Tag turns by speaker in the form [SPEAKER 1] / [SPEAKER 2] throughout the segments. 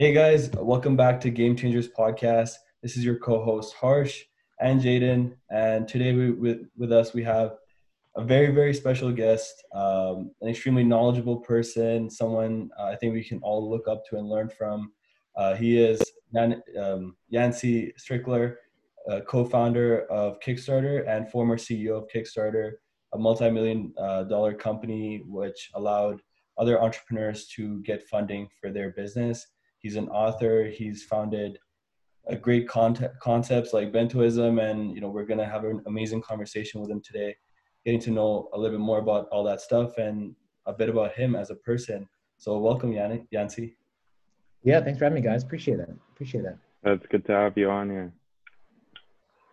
[SPEAKER 1] Hey guys, welcome back to Game Changers Podcast. This is your co-host Harsh and Jayden, and today we, with with us we have a very very special guest, um, an extremely knowledgeable person, someone uh, I think we can all look up to and learn from. Uh, he is um, Yancey Strickler, uh, co-founder of Kickstarter and former CEO of Kickstarter, a multi-million uh, dollar company which allowed other entrepreneurs to get funding for their business He's an author. He's founded a great concept, concepts like bentoism, and you know we're gonna have an amazing conversation with him today, getting to know a little bit more about all that stuff and a bit about him as a person. So welcome, Yanni, Yancey.
[SPEAKER 2] Yeah, thanks for having me, guys. Appreciate it. Appreciate that.
[SPEAKER 3] That's good to have you on here.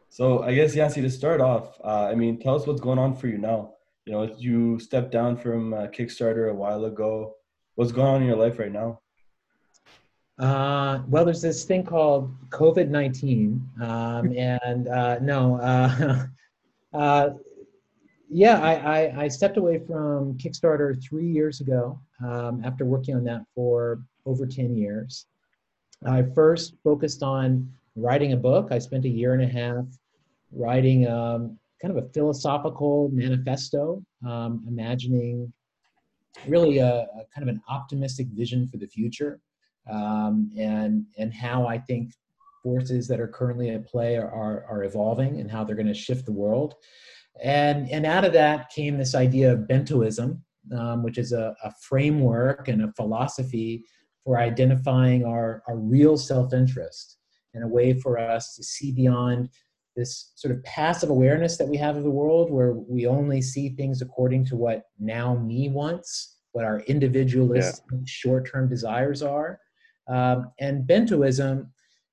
[SPEAKER 1] So I guess Yancey, to start off, uh, I mean, tell us what's going on for you now. You know, you stepped down from uh, Kickstarter a while ago. What's going on in your life right now?
[SPEAKER 2] Uh, well, there's this thing called COVID 19. Um, and uh, no, uh, uh, yeah, I, I, I, stepped away from Kickstarter three years ago um, after working on that for over 10 years. I first focused on writing a book. I spent a year and a half writing um, kind of a philosophical manifesto, um, imagining really a, a kind of an optimistic vision for the future um, and and how I think forces that are currently at play are, are, are evolving and how they're going to shift the world. And, and out of that came this idea of bentoism, um, which is a, a, framework and a philosophy for identifying our, our real self interest and a way for us to see beyond this sort of passive awareness that we have of the world where we only see things according to what now me wants, what our individualist yeah. short term desires are um, and Bentoism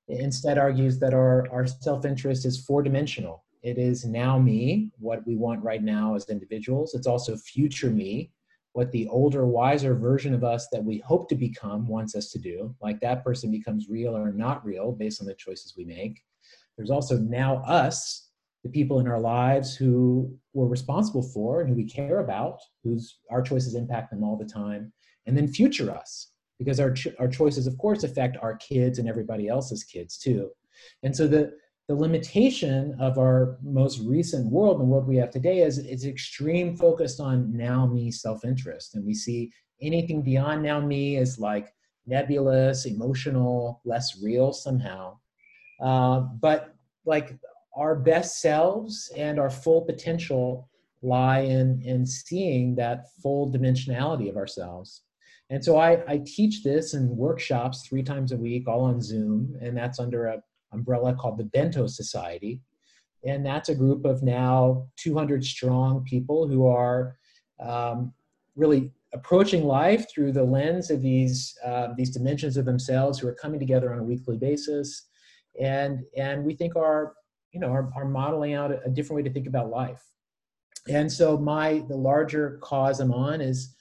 [SPEAKER 2] instead argues that our, our self interest is four dimensional. It is now me, what we want right now as individuals. It's also future me, what the older, wiser version of us that we hope to become wants us to do. Like that person becomes real or not real based on the choices we make. There's also now us, the people in our lives who we're responsible for and who we care about, whose our choices impact them all the time. And then future us, because our, cho- our choices of course affect our kids and everybody else's kids too. And so the the limitation of our most recent world the world we have today is is extreme focused on now me self-interest. And we see anything beyond now me is like nebulous emotional less real somehow. Uh, but like our best selves and our full potential lie in in seeing that full dimensionality of ourselves and so I, I teach this in workshops three times a week, all on Zoom, and that's under a umbrella called the Bento Society. And that's a group of now 200 strong people who are um, really approaching life through the lens of these uh, these dimensions of themselves who are coming together on a weekly basis, and and we think are you know are, are modeling out a different way to think about life. And so my the larger cause I'm on is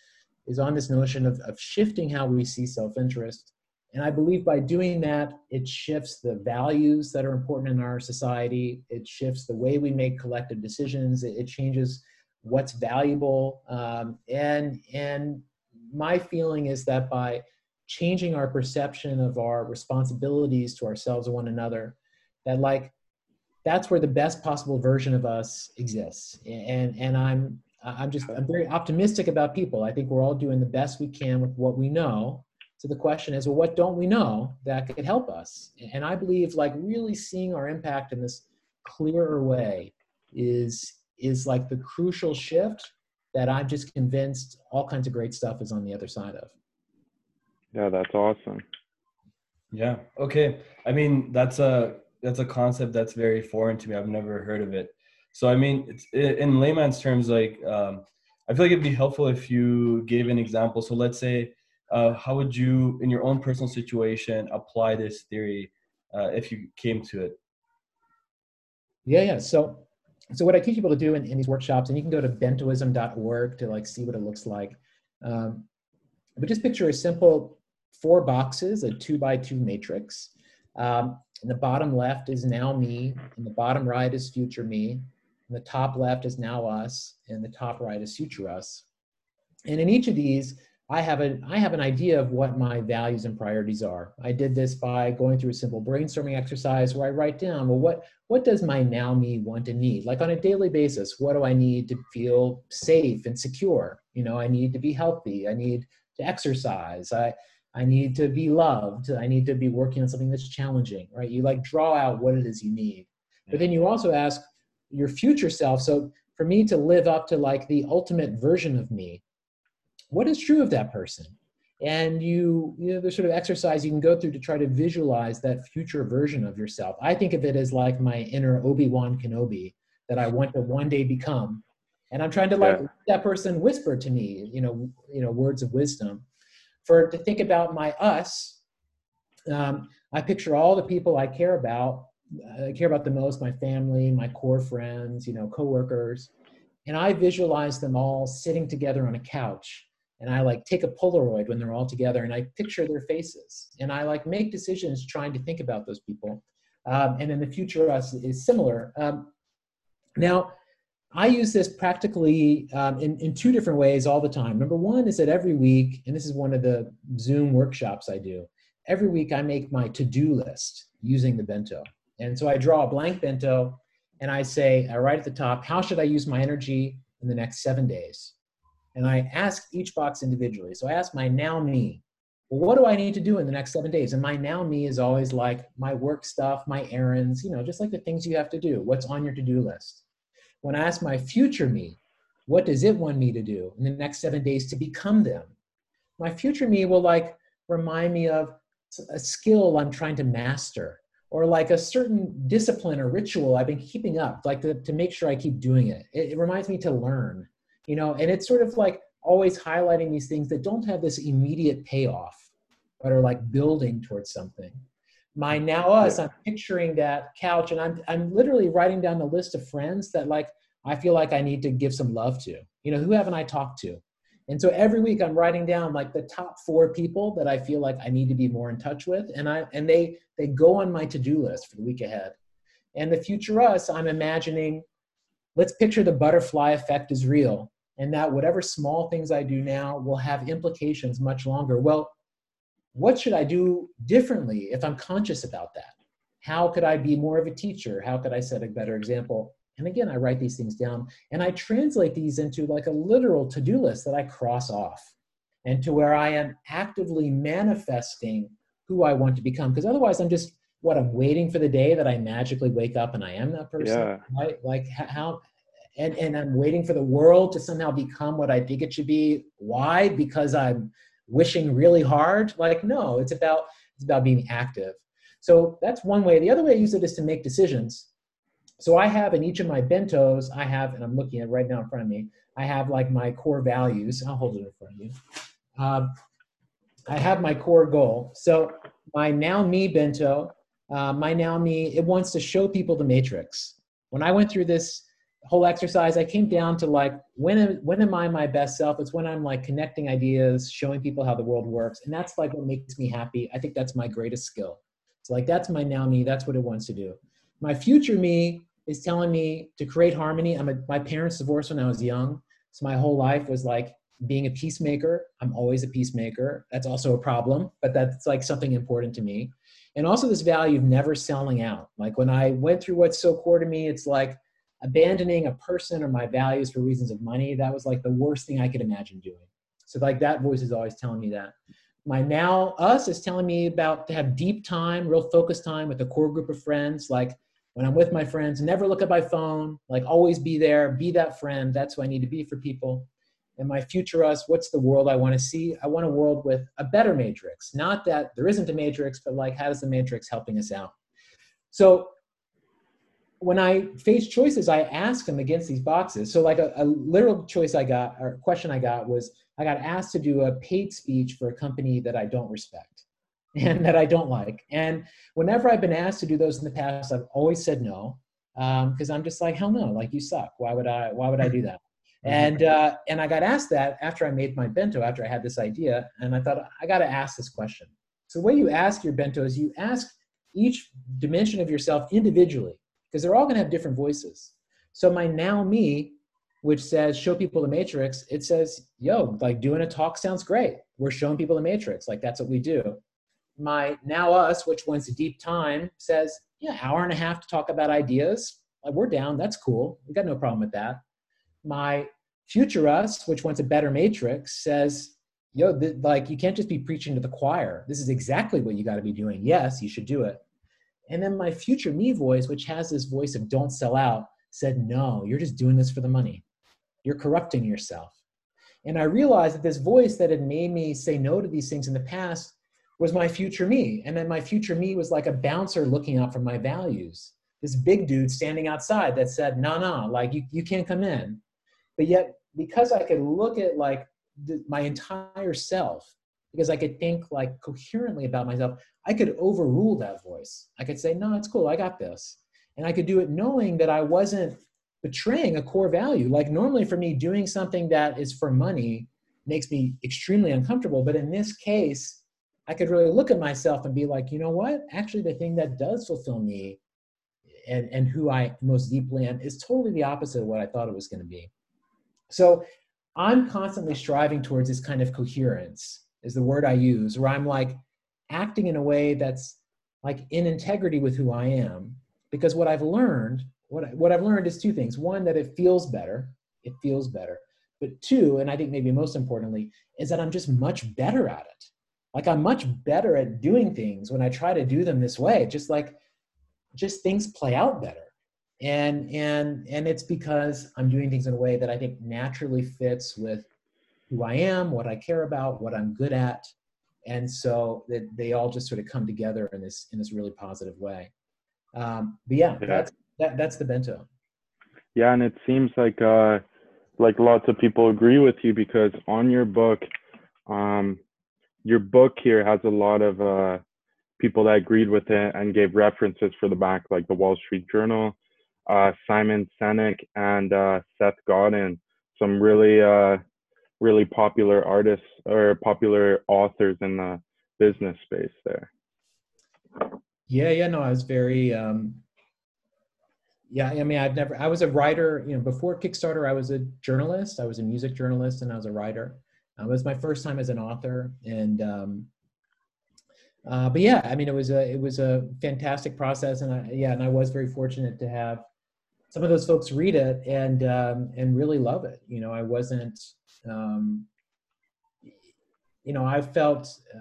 [SPEAKER 2] is on this notion of, of shifting how we see self-interest. And I believe by doing that, it shifts the values that are important in our society. It shifts the way we make collective decisions. It, it changes what's valuable. Um, and, and my feeling is that by changing our perception of our responsibilities to ourselves and one another, that like that's where the best possible version of us exists. And, and I'm I'm just I'm very optimistic about people. I think we're all doing the best we can with what we know. So the question is, well, what don't we know that could help us? And I believe like really seeing our impact in this clearer way is is like the crucial shift that I'm just convinced all kinds of great stuff is on the other side of.
[SPEAKER 3] Yeah, that's awesome.
[SPEAKER 1] Yeah. Okay. I mean, that's a that's a concept that's very foreign to me. I've never heard of it. So I mean, in layman's terms, like um, I feel like it'd be helpful if you gave an example. So let's say, uh, how would you, in your own personal situation, apply this theory uh, if you came to it?
[SPEAKER 2] Yeah, yeah. So, so what I teach people to do in, in these workshops, and you can go to bentoism.org to like see what it looks like. Um, but just picture a simple four boxes, a two by two matrix. Um, the bottom left is now me, and the bottom right is future me, and the top left is now us, and the top right is future us. And in each of these, I have an I have an idea of what my values and priorities are. I did this by going through a simple brainstorming exercise where I write down, well, what what does my now me want and need? Like on a daily basis, what do I need to feel safe and secure? You know, I need to be healthy. I need to exercise. I I need to be loved. I need to be working on something that's challenging, right? You like draw out what it is you need. But then you also ask your future self. So for me to live up to like the ultimate version of me, what is true of that person and you you know the sort of exercise you can go through to try to visualize that future version of yourself i think of it as like my inner obi-wan kenobi that i want to one day become and i'm trying to like yeah. that person whisper to me you know you know words of wisdom for to think about my us um, i picture all the people i care about i care about the most my family my core friends you know coworkers and i visualize them all sitting together on a couch and I like take a Polaroid when they're all together and I picture their faces and I like make decisions trying to think about those people. Um, and then the future us is similar. Um, now, I use this practically um, in, in two different ways all the time. Number one is that every week, and this is one of the Zoom workshops I do, every week I make my to do list using the bento. And so I draw a blank bento and I say, uh, I write at the top, how should I use my energy in the next seven days? and I ask each box individually. So I ask my now me, well, what do I need to do in the next seven days? And my now me is always like my work stuff, my errands, you know, just like the things you have to do. What's on your to do list? When I ask my future me, what does it want me to do in the next seven days to become them? My future me will like remind me of a skill I'm trying to master or like a certain discipline or ritual I've been keeping up, like to, to make sure I keep doing it. it. It reminds me to learn you know and it's sort of like always highlighting these things that don't have this immediate payoff but are like building towards something my now us i'm picturing that couch and i'm i'm literally writing down the list of friends that like i feel like i need to give some love to you know who haven't i talked to and so every week i'm writing down like the top four people that i feel like i need to be more in touch with and i and they they go on my to-do list for the week ahead and the future us i'm imagining let's picture the butterfly effect is real and that whatever small things I do now will have implications much longer. Well, what should I do differently if I'm conscious about that? How could I be more of a teacher? How could I set a better example? And again, I write these things down and I translate these into like a literal to do list that I cross off and to where I am actively manifesting who I want to become. Because otherwise, I'm just what I'm waiting for the day that I magically wake up and I am that person. Yeah. Right? Like how and, and I'm waiting for the world to somehow become what I think it should be. Why? Because I'm wishing really hard. Like, no, it's about it's about being active. So that's one way. The other way I use it is to make decisions. So I have in each of my bentos, I have, and I'm looking at right now in front of me, I have like my core values. I'll hold it in front of you. Um, I have my core goal. So my now me bento, uh, my now me, it wants to show people the matrix. When I went through this whole exercise i came down to like when am, when am i my best self it's when i'm like connecting ideas showing people how the world works and that's like what makes me happy i think that's my greatest skill so like that's my now me that's what it wants to do my future me is telling me to create harmony. I'm a, my parents divorced when i was young. So my whole life was like being a peacemaker. I'm always a peacemaker. That's also a problem but that's like something important to me. And also this value of never selling out. Like when i went through what's so core to me it's like abandoning a person or my values for reasons of money, that was like the worst thing I could imagine doing. So like that voice is always telling me that. My now us is telling me about to have deep time, real focused time with a core group of friends. Like when I'm with my friends, never look at my phone, like always be there, be that friend. That's who I need to be for people. And my future us, what's the world I want to see? I want a world with a better matrix. Not that there isn't a matrix, but like how is the matrix helping us out? So when I face choices, I ask them against these boxes. So, like a, a, literal choice I got or question I got was I got asked to do a paid speech for a company that I don't respect and that I don't like. And whenever I've been asked to do those in the past, I've always said no because um, I'm just like hell no, like you suck. Why would I? Why would I do that? And uh, and I got asked that after I made my bento, after I had this idea, and I thought I got to ask this question. So the way you ask your bento is you ask each dimension of yourself individually because they're all going to have different voices. So my now me which says show people the matrix, it says, yo, like doing a talk sounds great. We're showing people the matrix. Like that's what we do. My now us, which wants a deep time, says, yeah, hour and a half to talk about ideas. Like we're down. That's cool. We got no problem with that. My future us, which wants a better matrix, says, yo, th- like you can't just be preaching to the choir. This is exactly what you got to be doing. Yes, you should do it. And then my future me voice, which has this voice of don't sell out, said, no, you're just doing this for the money. You're corrupting yourself. And I realized that this voice that had made me say no to these things in the past was my future me. And then my future me was like a bouncer looking out for my values. This big dude standing outside that said, no, no, like you, you can't come in. But yet, because I could look at like the, my entire self, because I could think like coherently about myself, I could overrule that voice. I could say, no, it's cool, I got this. And I could do it knowing that I wasn't betraying a core value. Like normally for me, doing something that is for money makes me extremely uncomfortable. But in this case, I could really look at myself and be like, you know what? Actually, the thing that does fulfill me and, and who I most deeply am is totally the opposite of what I thought it was going to be. So I'm constantly striving towards this kind of coherence, is the word I use, where I'm like acting in a way that's like in integrity with who I am. Because what I've learned what, I, what I've learned is two things. One, that it feels better. It feels better. But two, and I think maybe most importantly, is that I'm just much better at it. Like I'm much better at doing things when I try to do them this way. Just like, just things play out better. And and and it's because I'm doing things in a way that I think naturally fits with who I am, what I care about, what I'm good at, and so that they all just sort of come together in this in this really positive way. Um, but yeah, yeah. that's that that's the bento.
[SPEAKER 3] Yeah, and it seems like uh, like lots of people agree with you because on your book, um, your book here has a lot of uh, people that agreed with it and gave references for the back, like the Wall Street Journal, uh, Simon Sinek, and uh, Seth Godin. Some really, uh, really popular artists or popular authors in the business space there.
[SPEAKER 2] Yeah, yeah, no, I was very um, yeah i mean i've never i was a writer you know before kickstarter i was a journalist i was a music journalist and i was a writer it was my first time as an author and um, uh, but yeah i mean it was a it was a fantastic process and I, yeah and i was very fortunate to have some of those folks read it and um, and really love it you know i wasn't um, you know i felt uh,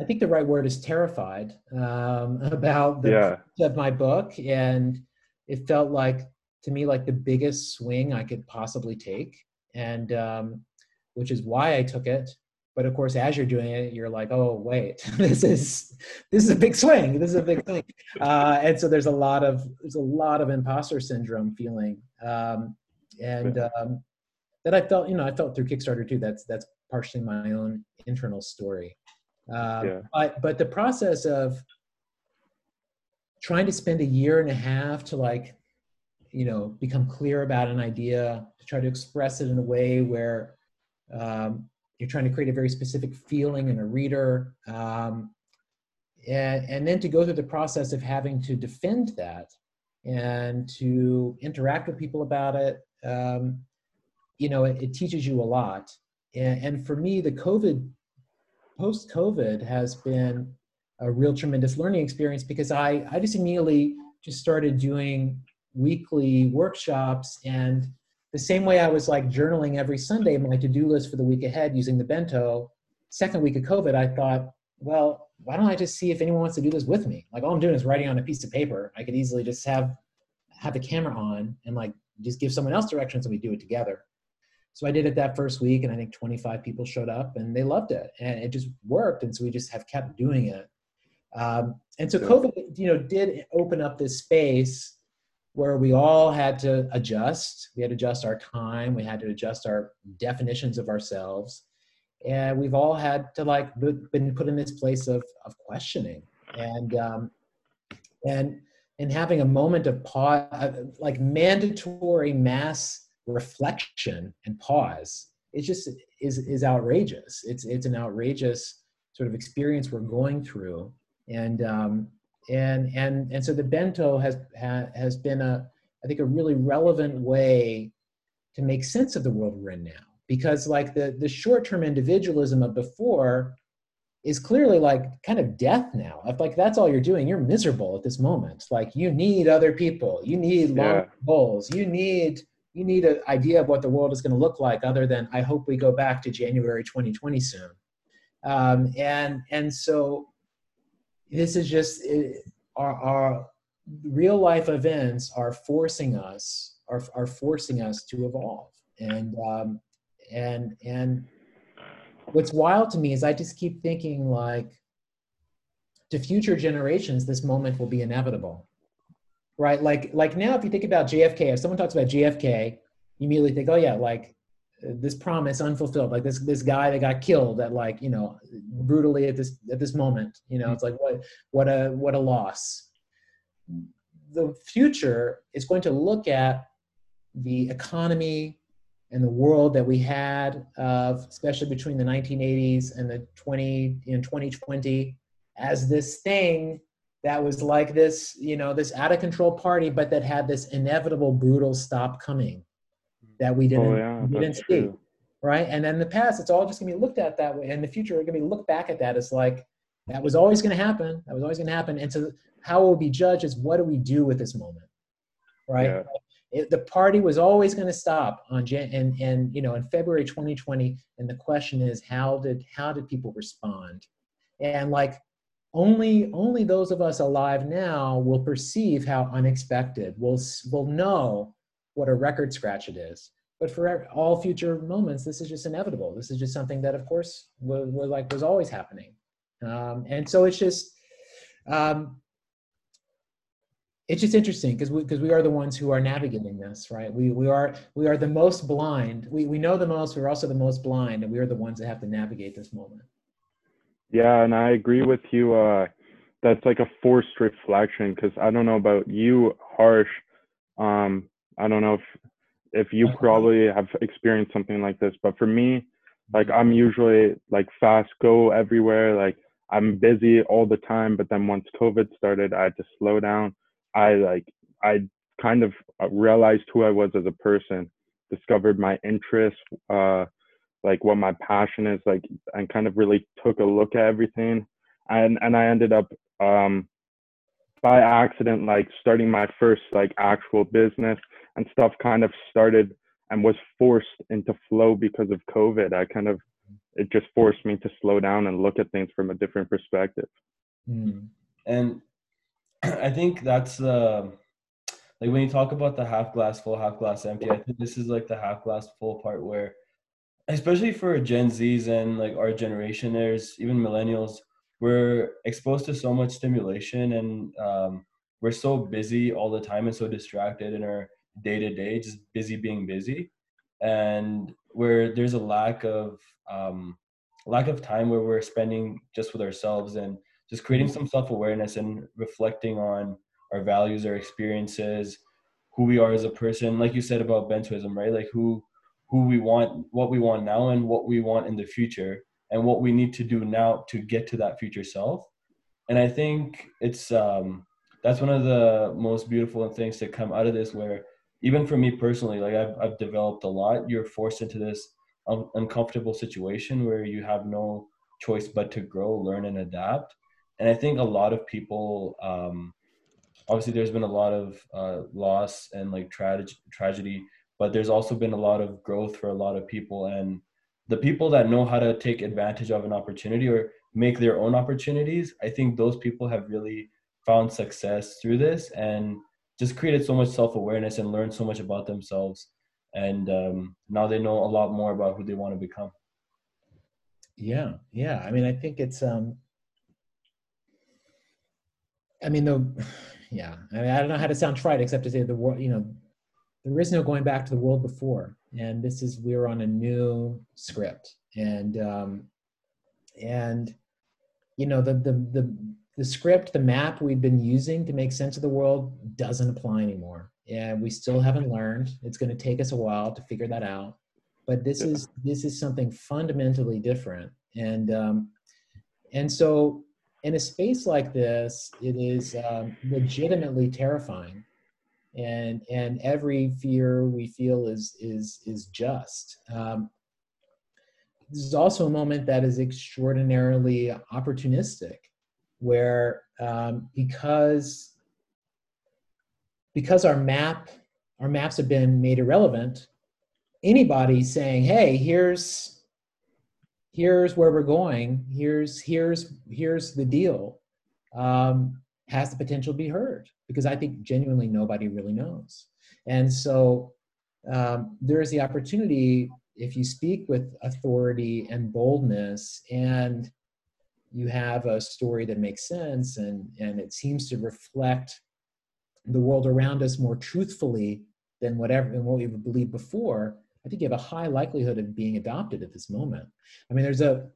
[SPEAKER 2] I think the right word is terrified um, about the yeah. of my book, and it felt like to me like the biggest swing I could possibly take, and um, which is why I took it. But of course, as you're doing it, you're like, oh wait, this is this is a big swing. This is a big thing, uh, and so there's a lot of there's a lot of imposter syndrome feeling, um, and um, that I felt you know I felt through Kickstarter too. That's that's partially my own internal story. Uh, yeah. But but the process of trying to spend a year and a half to like, you know, become clear about an idea, to try to express it in a way where um, you're trying to create a very specific feeling in a reader, um, and and then to go through the process of having to defend that and to interact with people about it. Um, you know, it, it, teaches you a lot. And, and for me, the COVID post COVID has been a real tremendous learning experience because I, I just immediately just started doing weekly workshops and the same way I was like journaling every Sunday, my to-do list for the week ahead using the bento, second week of COVID, I thought, well, why don't I just see if anyone wants to do this with me? Like all I'm doing is writing on a piece of paper. I could easily just have have the camera on and like just give someone else directions and we do it together. So I did it that first week, and I think 25 people showed up, and they loved it, and it just worked. And so we just have kept doing it. Um, and so COVID, you know, did open up this space where we all had to adjust. We had to adjust our time. We had to adjust our definitions of ourselves, and we've all had to like been put in this place of of questioning and um, and and having a moment of pause, like mandatory mass reflection and pause it just is is outrageous it's it's an outrageous sort of experience we're going through and um and and and so the bento has ha, has been a I think, a really relevant way to make sense of the world we're in now. Because like the the short term individualism of before is clearly like kind of death now. If like that's all you're doing, you're miserable at this moment. Like you need other people, you need long yeah. goals, you need you need an idea of what the world is going to look like other than I hope we go back to January 2020 soon. Um, and and so this is just it, our, our real life events are forcing us are, are forcing us to evolve and um, and and what's wild to me is I just keep thinking like to future generations, this moment will be inevitable. Right? Like like now if you think about JFK, if someone talks about JFK, you immediately think, oh yeah, like this promise unfulfilled, like this this guy that got killed at like, you know, brutally at this at this moment. You know, mm. it's like what what a what a loss. The future is going to look at the economy, and the world that we had of especially between the 1980s and the 20 in 2020 as this thing that was like this you know this out of control party but that had this inevitable brutal stop coming that we didn't, oh, yeah, we didn't see true. right? And then in the past it's all just going to be looked at that way. And in the future we're going to be looked back at that as like that was always going to happen that was always going to happen. And so how we'll be judged is what do we do with this moment right? Yeah. It, the party was always going to stop on Jan- and and you know in February 2020 and the question is how did how did people respond? And like only only those of us alive now will perceive how unexpected will will know what a record scratch it is. But for all future moments this is just inevitable. This is just something that of course was, was like was always happening. Um, and so it's just um, it's just interesting because we we are the ones who are navigating this right? We we are we are the most blind. We we know the most we're also the most blind and we are the ones that have to navigate this moment.
[SPEAKER 3] Yeah and i agree with you uh that's like a forced reflection because i don't know about you harsh um i don't know if if you probably have experienced something like this but for me like i'm usually like fast go everywhere like i'm busy all the time but then once covid started i had to slow down. I like I kind of uh, realized who I was as a person, discovered my interests, uh, like what my passion is, like, and kind of really took a look at everything. And and I ended up um, by accident like starting my first like actual business and stuff kind of started and was forced into flow because of COVID. I kind of it just forced me to slow down and look at things from a different perspective.
[SPEAKER 1] Mm. And I think that's the like when you talk about the half glass full, half glass empty. I think this is like the half glass full part where, especially for Gen Zs and like our generation, there's even millennials. We're exposed to so much stimulation and um, we're so busy all the time and so distracted in our day to day, just busy being busy, and where there's a lack of um, lack of time where we're spending just with ourselves and just creating some self-awareness and reflecting on our values our experiences who we are as a person like you said about bentoism right? Like who who we want what we want now and what we want in the future and what we need to do now to get to that future self. And i think it's um that's one of the most beautiful things to come out of this where even for me personally like i've, I've developed a lot. You're forced into this un- uncomfortable situation where you have no choice but to grow learn and adapt. And I think a lot of people, um, obviously, there's been a lot of uh, loss and like tra- tragedy, but there's also been a lot of growth for a lot of people. And the people that know how to take advantage of an opportunity or make their own opportunities, I think those people have really found success through this. And just created so much self awareness and learned so much about themselves. And um, now they know a lot more about who they want to become.
[SPEAKER 2] Yeah, yeah. I mean, I think it's um, I mean, the yeah, I, mean, I don't know how to sound trite except to say the world, you know, there is no going back to the world before, and this is we're on a new script, and um, and you know the the the the script, the map we've been using to make sense of the world doesn't apply anymore. And we still haven't learned. It's going to take us a while to figure that out. But this yeah. is this is something fundamentally different. And um, and so in a space like this, it is um, legitimately terrifying. and and every fear we feel is is is just. Um, this is also a moment that is extraordinarily opportunistic, where um, because because our map our maps have been made irrelevant, anybody saying, "Hey, here's here's where we're going. Here's here's here's the deal," um, has the potential to be heard because I think genuinely nobody really knows, and so um, there is the opportunity if you speak with authority and boldness and you have a story that makes sense and and it seems to reflect the world around us more truthfully than whatever than what we believed before i think you have a high likelihood of being adopted at this moment. I mean there's a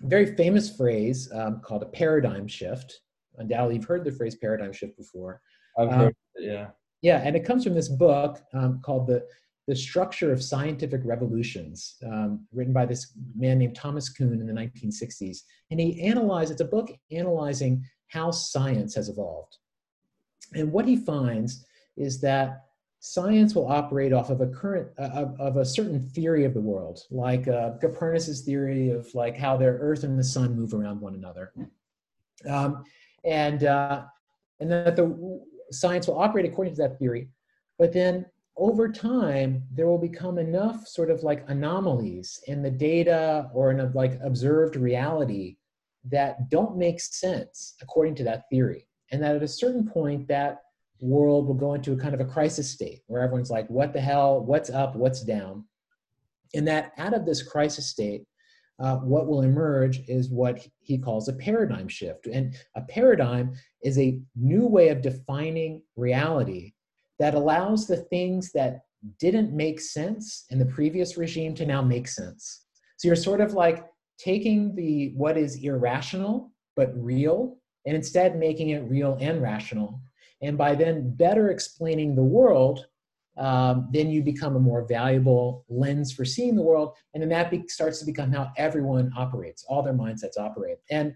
[SPEAKER 2] very famous phrase um, called a paradigm shift. Undoubtedly you've heard the phrase paradigm shift before.
[SPEAKER 1] I've um, heard it, yeah.
[SPEAKER 2] yeah and it comes from this book um, called the the structure of scientific revolutions, um, written by this man named Thomas Kuhn in the 1960s. And he analyzed, it's a book analyzing how science has evolved. And what he finds is that science will operate off of a current, uh, of, of, a certain theory of the world, like uh, Copernicus' theory of like how the earth and the sun move around one another. Um, and, uh, and that the science will operate according to that theory. But then over time, there will become enough sort of like anomalies in the data or in a like observed reality that don't make sense according to that theory. And that at a certain point, that world will go into a kind of a crisis state where everyone's like, what the hell, what's up, what's down? And that out of this crisis state, uh, what will emerge is what he calls a paradigm shift. And a paradigm is a new way of defining reality that allows the things that didn't make sense in the previous regime to now make sense. So you're sort of like taking the what is irrational but real and instead making it real and rational. And by then better explaining the world, um, then you become a more valuable lens for seeing the world. And then that be- starts to become how everyone operates, all their mindsets operate. And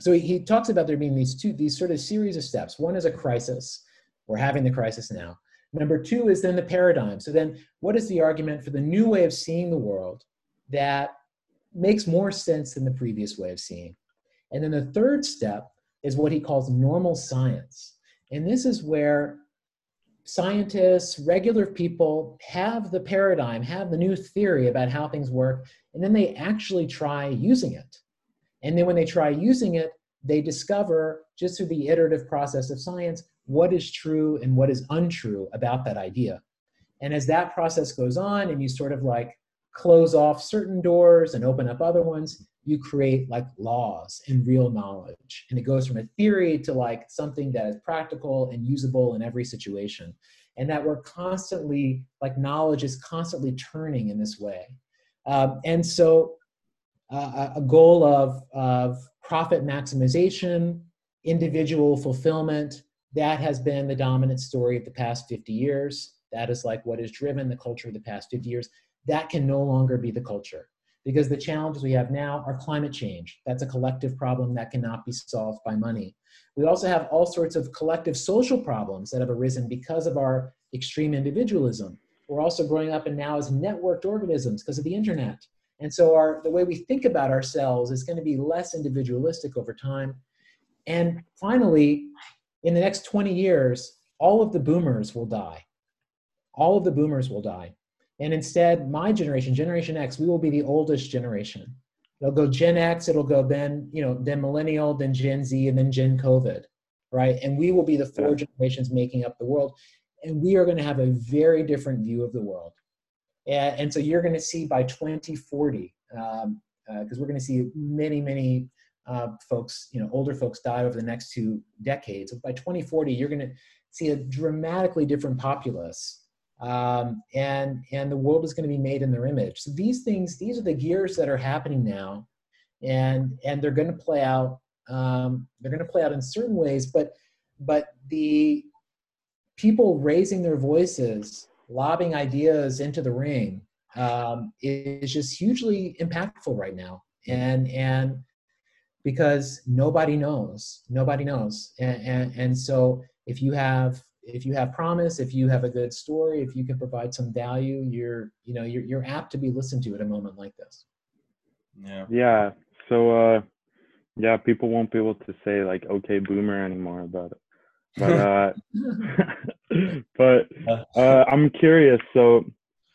[SPEAKER 2] so he, he talks about there being these two, these sort of series of steps. One is a crisis, we're having the crisis now. Number two is then the paradigm. So then, what is the argument for the new way of seeing the world that makes more sense than the previous way of seeing? And then the third step is what he calls normal science. And this is where scientists, regular people have the paradigm, have the new theory about how things work, and then they actually try using it. And then when they try using it, they discover just through the iterative process of science what is true and what is untrue about that idea. And as that process goes on and you sort of like close off certain doors and open up other ones, you create like laws and real knowledge. And it goes from a theory to like something that is practical and usable in every situation. And that we're constantly, like knowledge is constantly turning in this way. Um, and so uh, a goal of, of profit maximization, individual fulfillment, that has been the dominant story of the past 50 years. That is like what has driven the culture of the past 50 years. That can no longer be the culture because the challenges we have now are climate change. That's a collective problem that cannot be solved by money. We also have all sorts of collective social problems that have arisen because of our extreme individualism. We're also growing up and now as networked organisms because of the internet. And so our the way we think about ourselves is going to be less individualistic over time. And finally, in the next 20 years, all of the boomers will die. All of the boomers will die. And instead, my generation, Generation X, we will be the oldest generation. It'll go Gen X, it'll go then, you know, then millennial, then Gen Z, and then Gen COVID, right? And we will be the four generations making up the world. And we are going to have a very different view of the world. And, and so you're going to see by 2040, because um, uh, we're going to see many, many uh, folks, you know, older folks die over the next two decades. By 2040, you're going to see a dramatically different populace, um, and and the world is going to be made in their image. So these things, these are the gears that are happening now, and and they're going to play out. Um, they're going to play out in certain ways, but but the people raising their voices, lobbing ideas into the ring, um, is just hugely impactful right now, and and because nobody knows nobody knows and, and, and, so if you have if you have promise, if you have a good story, if you can provide some value, you're you know you're you're apt to be listened to at a moment like this.
[SPEAKER 1] Yeah.
[SPEAKER 3] Yeah. So uh yeah, people won't be able to say like okay boomer anymore about it. But uh but uh I'm curious so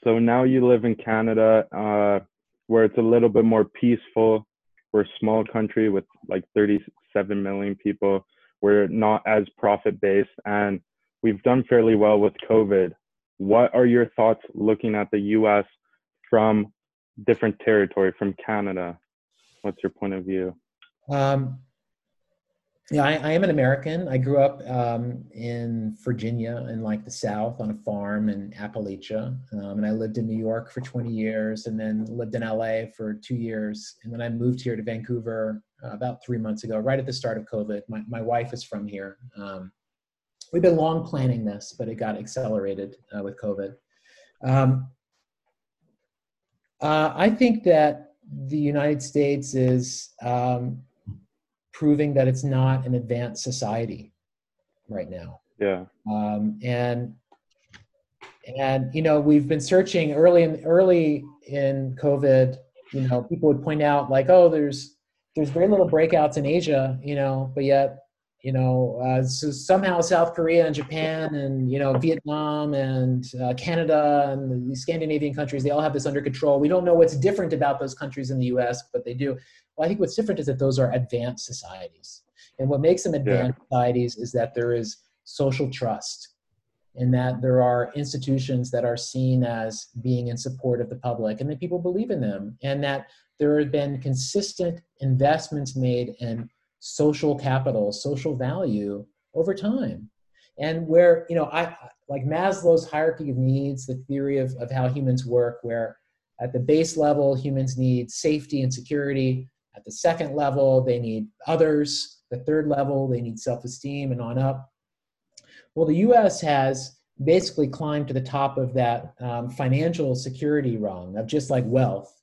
[SPEAKER 3] so now you live in Canada uh where it's a little bit more peaceful. We're a small country with like 37 million people. We're not as profit based and we've done fairly well with COVID. What are your thoughts looking at the US from different territory from Canada? What's your point of view?
[SPEAKER 2] Um, yeah, I, I, am an American. I grew up um, in Virginia in like the South on a farm in Appalachia. Um, and I lived in New York for 20 years and then lived in LA for two years. And then I moved here to Vancouver uh, about three months ago, right at the start of COVID. My, my wife is from here. Um, we've been long planning this, but it got accelerated uh, with COVID. Um, uh, I think that the United States is um, proving that it's not an advanced society right now.
[SPEAKER 3] Yeah.
[SPEAKER 2] Um, and and you know we've been searching early in early in COVID. You know, people would point out like, oh, there's there's very little breakouts in Asia. You know, but yet you know, uh, so somehow South Korea and Japan and you know Vietnam and uh, Canada and the Scandinavian countries, they all have this under control. We don't know what's different about those countries in the U.S., but they do. Well, I think what's different is that those are advanced societies, and what makes them advanced yeah. societies is that there is social trust, and that there are institutions that are seen as being in support of the public, and that people believe in them, and that there have been consistent investments made in social capital, social value over time. And where, you know, I like Maslow's hierarchy of needs, the theory of, of how humans work, where at the base level, humans need safety and security. At the second level, they need others. The third level, they need self esteem and on up. Well, the US has basically climbed to the top of that um, financial security rung of just like wealth.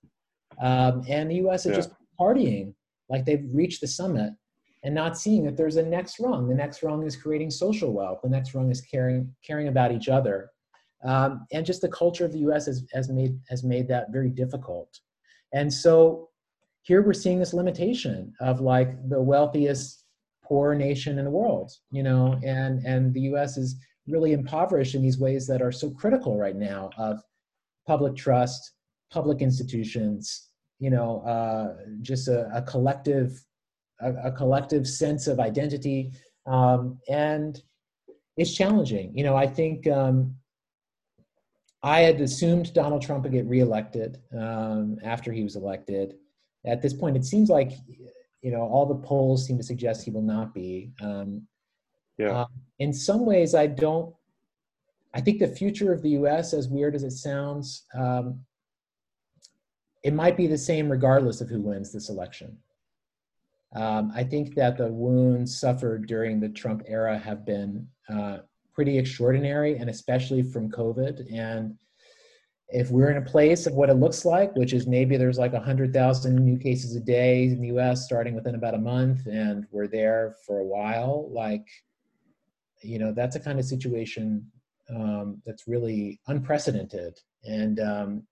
[SPEAKER 2] Um, and the US is yeah. just partying like they've reached the summit and not seeing that there's a next rung. The next rung is creating social wealth. The next rung is caring caring about each other, um, and just the culture of the U.S. has, has made has made that very difficult. And so here we're seeing this limitation of like the wealthiest poor nation in the world, you know, and and the U.S. is really impoverished in these ways that are so critical right now of public trust, public institutions, you know, uh, just a, a collective a, a collective sense of identity, um, and it's challenging. You know, I think um, I had assumed Donald Trump would get reelected um, after he was elected. At this point, it seems like you know all the polls seem to suggest he will not be. Um,
[SPEAKER 3] yeah.
[SPEAKER 2] Um, in some ways, I don't. I think the future of the U.S., as weird as it sounds, um, it might be the same regardless of who wins this election. Um, I think that the wounds suffered during the Trump era have been uh, pretty extraordinary, and especially from COVID. And if we're in a place of what it looks like, which is maybe there's like 100,000 new cases a day in the US starting within about a month, and we're there for a while, like, you know, that's a kind of situation um, that's really unprecedented. And um,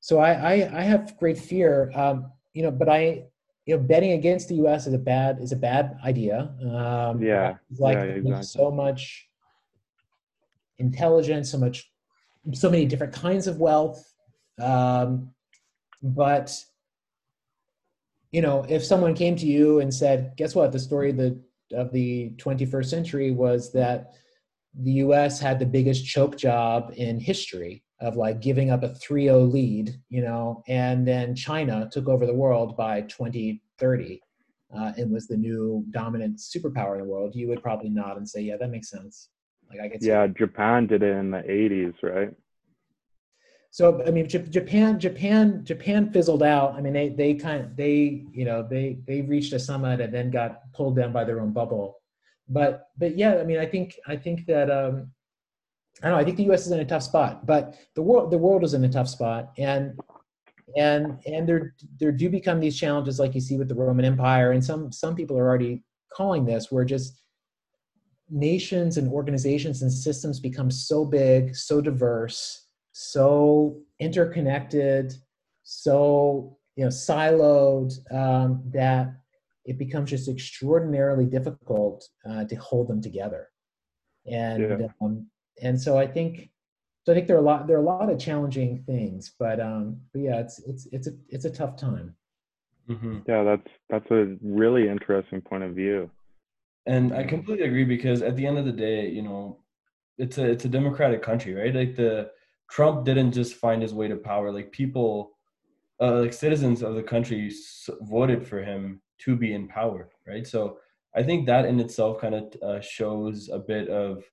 [SPEAKER 2] so I, I, I, have great fear, um, you know, but I, you know, betting against the U.S. is a bad is a bad idea. Um,
[SPEAKER 3] yeah,
[SPEAKER 2] like
[SPEAKER 3] yeah, exactly.
[SPEAKER 2] so much intelligence, so much, so many different kinds of wealth. Um, but you know, if someone came to you and said, "Guess what? The story of the of the 21st century was that the U.S. had the biggest choke job in history." of like giving up a 3-0 lead, you know, and then China took over the world by 2030 uh, and was the new dominant superpower in the world, you would probably nod and say, yeah, that makes sense. Like I
[SPEAKER 3] get. Yeah, Japan did it in the 80s, right?
[SPEAKER 2] So I mean, Japan, Japan, Japan fizzled out. I mean, they they kind of they you know they they reached a summit and then got pulled down by their own bubble. But but yeah, I mean, I think I think that um, I don't know. I think the U.S. is in a tough spot, but the world the world is in a tough spot, and and and there there do become these challenges like you see with the Roman Empire, and some some people are already calling this where just nations and organizations and systems become so big, so diverse, so interconnected, so you know siloed um, that it becomes just extraordinarily difficult uh, to hold them together. And yeah. um, and so I think so I think there are a lot there are a lot of challenging things, but um, but yeah, it's it's it's a it's a tough time.
[SPEAKER 3] Mm-hmm. Yeah, that's that's a really interesting point of view.
[SPEAKER 1] And I completely agree because at the end of the day, you know, it's a it's a democratic country, right? Like the Trump didn't just find his way to power. Like people, uh, like citizens of the country voted for him to be in power, right? So I think that in itself kind of uh, shows a bit of,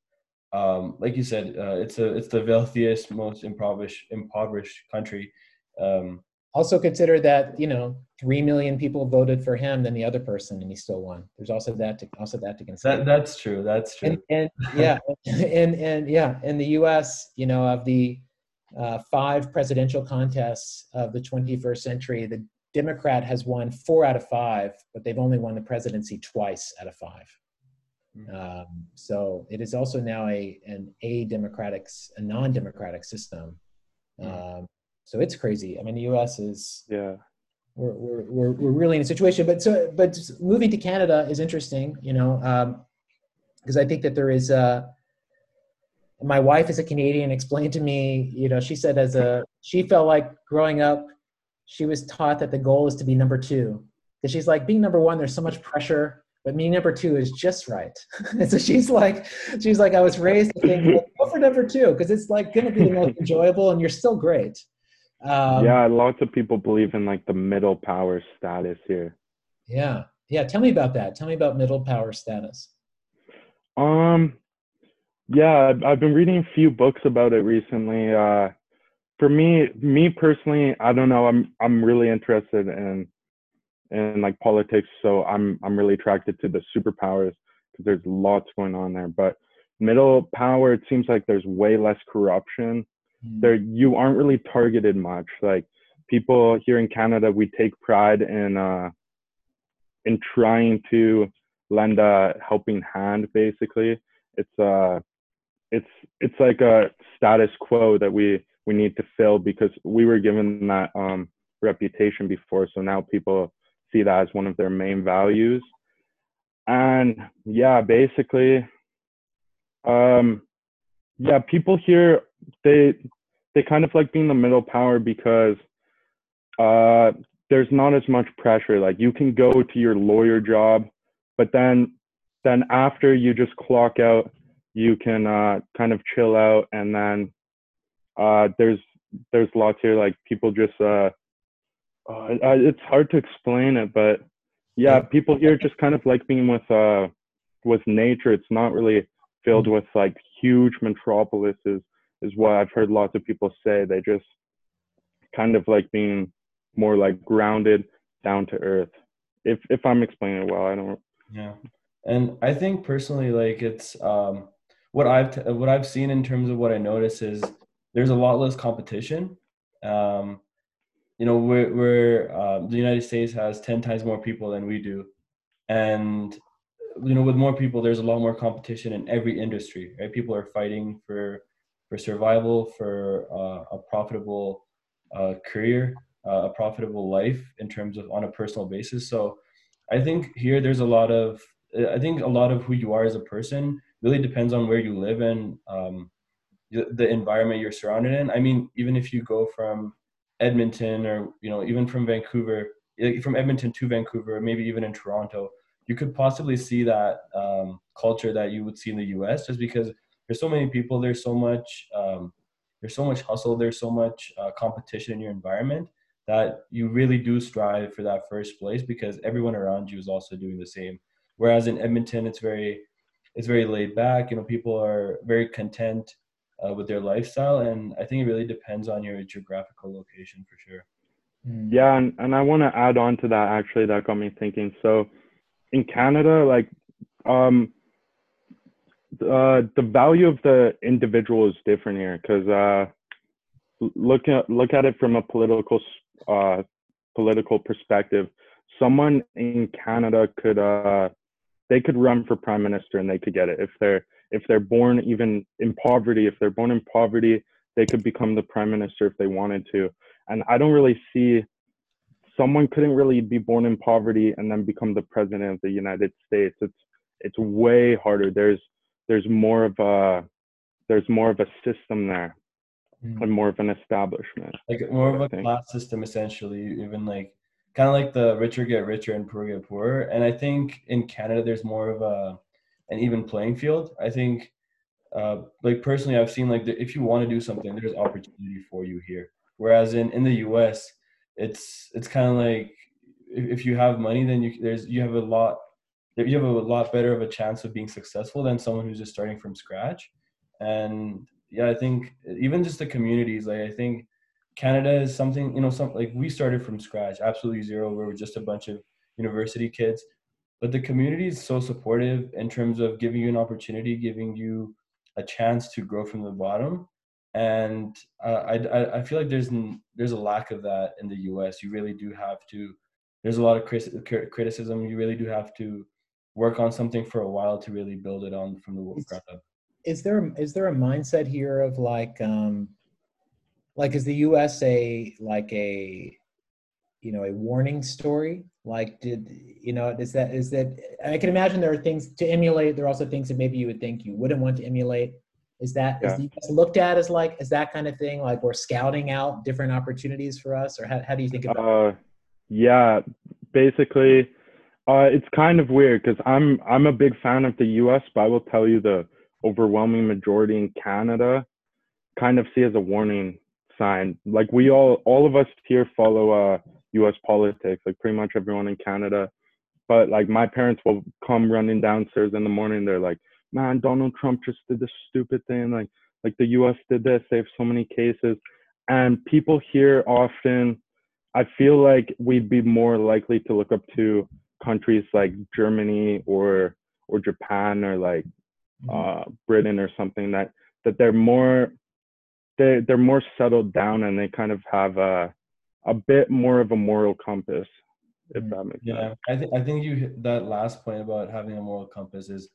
[SPEAKER 1] um, like you said, uh, it's a it's the wealthiest, most impoverished impoverished country. Um,
[SPEAKER 2] also consider that you know three million people voted for him than the other person, and he still won. There's also that to also that to consider.
[SPEAKER 1] That, that's true. That's true.
[SPEAKER 2] And, and yeah, and and yeah, in the U.S., you know, of the uh, five presidential contests of the 21st century, the Democrat has won four out of five, but they've only won the presidency twice out of five. Hmm. Um, so it is also now a an a democratic, a non-democratic system. Hmm. Um, so it's crazy. I mean, the U.S. is
[SPEAKER 3] yeah.
[SPEAKER 2] We're, we're, we're, we're really in a situation, but so but moving to Canada is interesting, you know, because um, I think that there is a. My wife is a Canadian. Explained to me, you know, she said as a she felt like growing up, she was taught that the goal is to be number two. Because she's like being number one, there's so much pressure, but being number two is just right. and so she's like, she's like, I was raised to think, well, go for number two because it's like going to be the most enjoyable, and you're still great.
[SPEAKER 3] Um, yeah, lots of people believe in like the middle power status here.
[SPEAKER 2] Yeah, yeah. Tell me about that. Tell me about middle power status.
[SPEAKER 3] Um, yeah, I've, been reading a few books about it recently. Uh, for me, me personally, I don't know. I'm I'm really interested in in like politics, so I'm I'm really attracted to the superpowers because there's lots going on there. But middle power, it seems like there's way less corruption. There you aren't really targeted much. Like people here in canada we take pride in uh in trying to lend a helping hand basically. It's uh it's it's like a status quo that we we need to fill because we were given that um reputation before. So now people see that as one of their main values. And yeah basically um yeah people here they they kind of like being the middle power because uh, there's not as much pressure. Like you can go to your lawyer job, but then then after you just clock out, you can uh, kind of chill out, and then uh, there's there's lots here like people just uh, uh, it's hard to explain it, but yeah, people here just kind of like being with uh with nature. It's not really filled with like huge metropolises is what I've heard lots of people say. They just kind of like being more like grounded, down to earth. If if I'm explaining it well, I don't.
[SPEAKER 1] Yeah, and I think personally, like it's um, what I've t- what I've seen in terms of what I notice is there's a lot less competition. Um, you know, we're, uh, the United States has ten times more people than we do, and you know, with more people, there's a lot more competition in every industry. Right? People are fighting for for survival, for uh, a profitable uh, career, uh, a profitable life in terms of on a personal basis. So I think here there's a lot of I think a lot of who you are as a person really depends on where you live and um, the environment you're surrounded in. I mean, even if you go from Edmonton or you know even from Vancouver, from Edmonton to Vancouver, maybe even in Toronto, you could possibly see that um, culture that you would see in the U.S. just because there's so many people there's so much um, there's so much hustle there's so much uh, competition in your environment that you really do strive for that first place because everyone around you is also doing the same. Whereas in edmonton it's very it's very laid back you know people are very content uh, with their lifestyle and i think it really depends on your geographical location for sure.
[SPEAKER 3] Hmm. yeah and, and i want to add on to that actually that got me thinking. So in canada like um uh, the value of the individual is different here because uh, look at look at it from a political uh, political perspective. Someone in Canada could uh, they could run for prime minister and they could get it. If they're if they're born even in poverty if they're born in poverty they could become the prime minister if they wanted to. And i don't really see someone couldn't really be born in poverty and then become the president of the united states. It's it's way harder. There's there's more of a there's more of a system there mm. and more of an establishment
[SPEAKER 1] like more of a class system essentially even like kind of like the richer get richer and poor get poorer. And I think in Canada there's more of a an even playing field. I think, uh, like personally, I've seen like the, if you want to do something, there's opportunity for you here. Whereas in in the U.S., it's it's kind of like if, if you have money, then you there's you have a lot you have a lot better of a chance of being successful than someone who's just starting from scratch. And yeah, I think even just the communities, like I think Canada is something, you know, some like we started from scratch, absolutely zero. We were just a bunch of university kids, but the community is so supportive in terms of giving you an opportunity, giving you a chance to grow from the bottom. And uh, I, I feel like there's there's a lack of that in the U.S. You really do have to. There's a lot of criticism. You really do have to work on something for a while to really build it on from the ground up.
[SPEAKER 2] Is there is there a mindset here of like um, like is the us a like a you know a warning story like did you know is that is that i can imagine there are things to emulate there are also things that maybe you would think you wouldn't want to emulate is that yeah. is the US looked at as like is that kind of thing like we're scouting out different opportunities for us or how, how do you think about uh,
[SPEAKER 3] it yeah basically uh, it's kind of weird because i'm i'm a big fan of the us but i will tell you the overwhelming majority in canada kind of see as a warning sign. Like we all, all of us here follow uh, U.S. politics. Like pretty much everyone in Canada. But like my parents will come running downstairs in the morning. They're like, "Man, Donald Trump just did this stupid thing. Like, like the U.S. did this. They have so many cases." And people here often, I feel like we'd be more likely to look up to countries like Germany or or Japan or like mm-hmm. uh, Britain or something that that they're more they they're more settled down and they kind of have a a bit more of a moral compass if that makes
[SPEAKER 1] yeah, sense. I think I think you that last point about having a moral compass is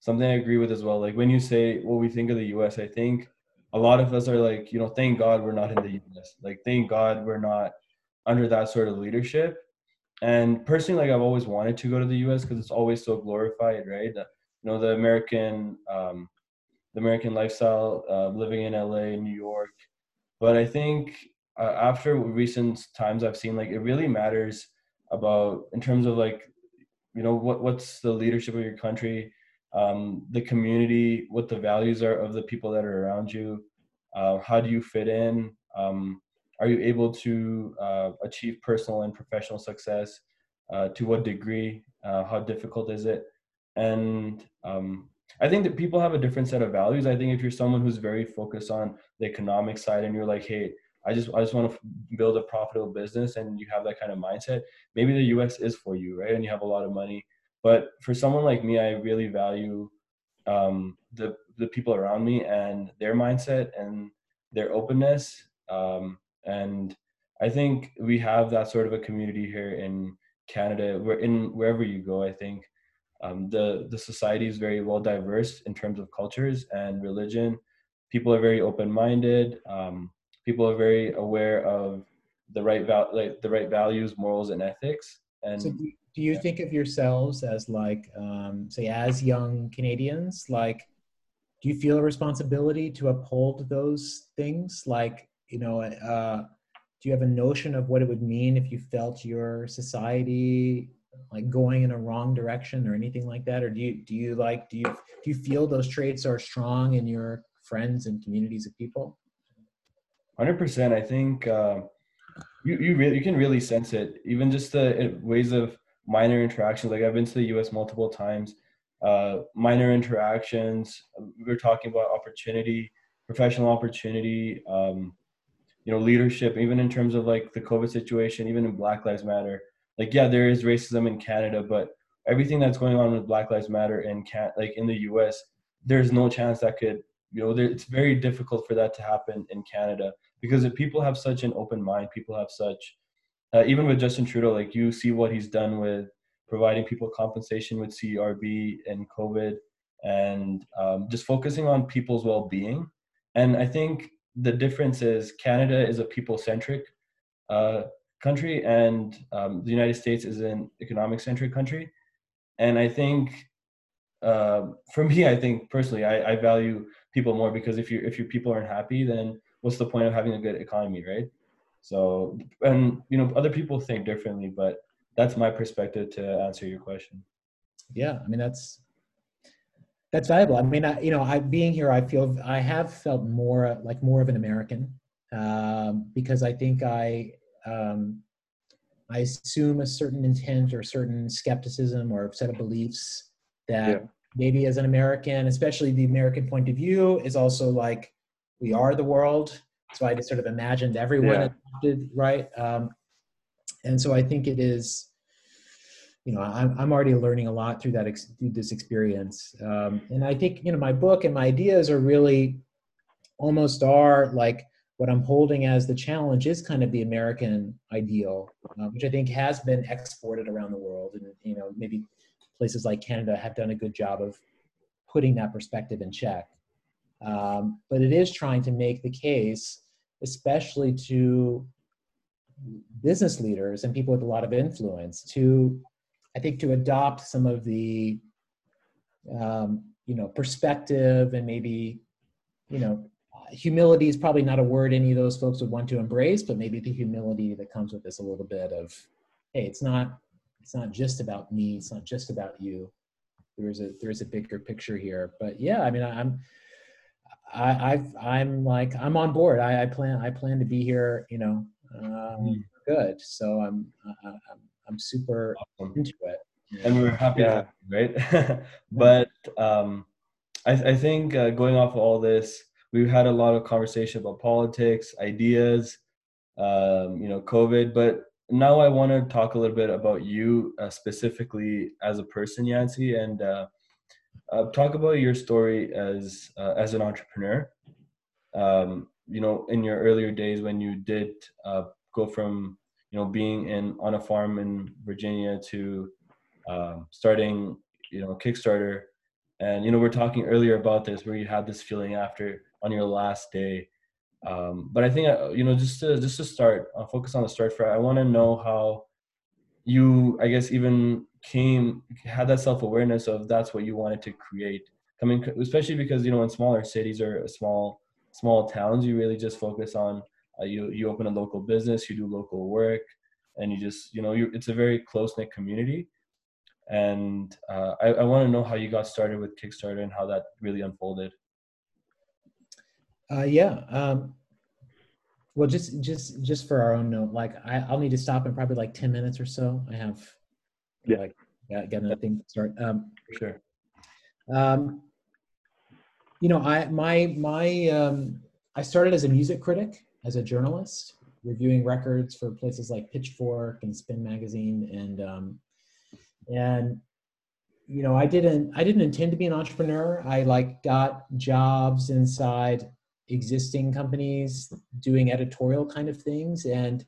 [SPEAKER 1] something I agree with as well. Like when you say what we think of the US, I think a lot of us are like, you know, thank God we're not in the US. Like thank God we're not under that sort of leadership. And personally, like I've always wanted to go to the US because it's always so glorified, right? you know, the American um, the American lifestyle, uh, living in LA, New York. But I think uh, after recent times I've seen, like it really matters about in terms of like, you know, what what's the leadership of your country, um, the community, what the values are of the people that are around you. Uh, how do you fit in? Um, are you able to uh, achieve personal and professional success? Uh, to what degree? Uh, how difficult is it? And um, I think that people have a different set of values. I think if you're someone who's very focused on the economic side and you're like, hey, I just I just want to build a profitable business and you have that kind of mindset, maybe the US is for you, right? And you have a lot of money. But for someone like me, I really value um, the the people around me and their mindset and their openness. Um, and I think we have that sort of a community here in Canada. Where in wherever you go, I think um, the the society is very well diverse in terms of cultures and religion. People are very open minded. Um, people are very aware of the right val- like the right values, morals, and ethics. And
[SPEAKER 2] so do, do you yeah. think of yourselves as like, um, say, as young Canadians, like? Do you feel a responsibility to uphold those things? Like, you know, uh, do you have a notion of what it would mean if you felt your society like going in a wrong direction or anything like that? Or do you do you like do you do you feel those traits are strong in your friends and communities of people?
[SPEAKER 1] 100% i think uh, you you really you can really sense it. Even just the ways of minor interactions like i've been to the us multiple times. Uh, minor interactions we are talking about opportunity professional opportunity um, you know leadership even in terms of like the covid situation even in black lives matter like yeah there is racism in canada but everything that's going on with black lives matter in can like in the us there's no chance that could you know there, it's very difficult for that to happen in canada because if people have such an open mind people have such uh, even with justin trudeau like you see what he's done with providing people compensation with CRB and COVID, and um, just focusing on people's well-being. And I think the difference is Canada is a people-centric uh, country, and um, the United States is an economic-centric country. And I think, uh, for me, I think personally, I, I value people more because if you if your people aren't happy, then what's the point of having a good economy, right? So, and you know, other people think differently, but that's my perspective to answer your question.
[SPEAKER 2] Yeah, I mean that's that's valuable. I mean, I, you know, I being here, I feel I have felt more like more of an American um, because I think I um, I assume a certain intent or certain skepticism or set of beliefs that yeah. maybe as an American, especially the American point of view, is also like we are the world. So I just sort of imagined everyone yeah. adopted, right? Um, and so I think it is, you know, I'm, I'm already learning a lot through that ex- through this experience. Um, and I think you know my book and my ideas are really almost are like what I'm holding as the challenge is kind of the American ideal, uh, which I think has been exported around the world, and you know maybe places like Canada have done a good job of putting that perspective in check. Um, but it is trying to make the case, especially to business leaders and people with a lot of influence, to I think to adopt some of the um, you know perspective and maybe you know humility is probably not a word any of those folks would want to embrace, but maybe the humility that comes with this a little bit of, hey, it's not it's not just about me, it's not just about you. There's a there's a bigger picture here. But yeah, I mean, I'm I, I've I'm like I'm on board. I, I plan I plan to be here. You know, um, mm. good. So I'm I'm I'm super awesome. into it.
[SPEAKER 1] And we're happy, yeah. right? but um, I I think uh, going off of all this, we've had a lot of conversation about politics, ideas, um, you know, COVID. But now I want to talk a little bit about you uh, specifically as a person, Yancey, and uh, uh, talk about your story as uh, as an entrepreneur. Um, you know, in your earlier days when you did uh, go from you know being in on a farm in Virginia to um, starting you know Kickstarter, and you know we're talking earlier about this where you had this feeling after on your last day. Um, but I think uh, you know just to just to start, I'll focus on the start for. I want to know how you, I guess, even came had that self awareness of that's what you wanted to create. Coming, especially because you know in smaller cities or small small towns, you really just focus on uh, you you open a local business, you do local work, and you just you know you it's a very close knit community. And uh, I, I want to know how you got started with Kickstarter and how that really unfolded.
[SPEAKER 2] Uh, yeah. Um, well, just just just for our own note, like I, I'll need to stop in probably like ten minutes or so. I have yeah. like got, got another thing to start. Um,
[SPEAKER 1] sure.
[SPEAKER 2] Um, you know, I my my um, I started as a music critic, as a journalist, reviewing records for places like Pitchfork and Spin Magazine, and um, and you know, I didn't I didn't intend to be an entrepreneur. I like got jobs inside existing companies doing editorial kind of things and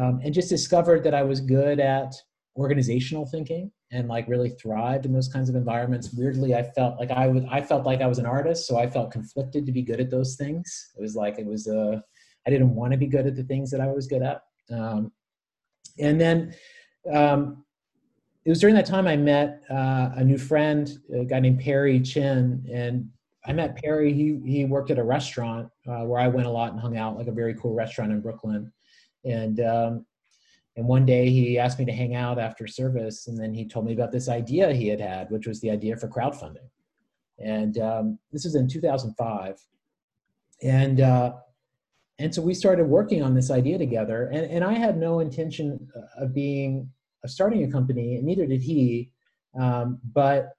[SPEAKER 2] um, and just discovered that I was good at organizational thinking and like really thrived in those kinds of environments weirdly i felt like i was i felt like i was an artist so i felt conflicted to be good at those things it was like it was uh i didn't want to be good at the things that i was good at um, and then um, it was during that time i met uh, a new friend a guy named perry chen and i met perry he he worked at a restaurant uh, where i went a lot and hung out like a very cool restaurant in brooklyn and um, and one day he asked me to hang out after service, and then he told me about this idea he had had, which was the idea for crowdfunding. And um, this is in 2005. And uh, and so we started working on this idea together. And, and I had no intention of being of starting a company, and neither did he. Um, but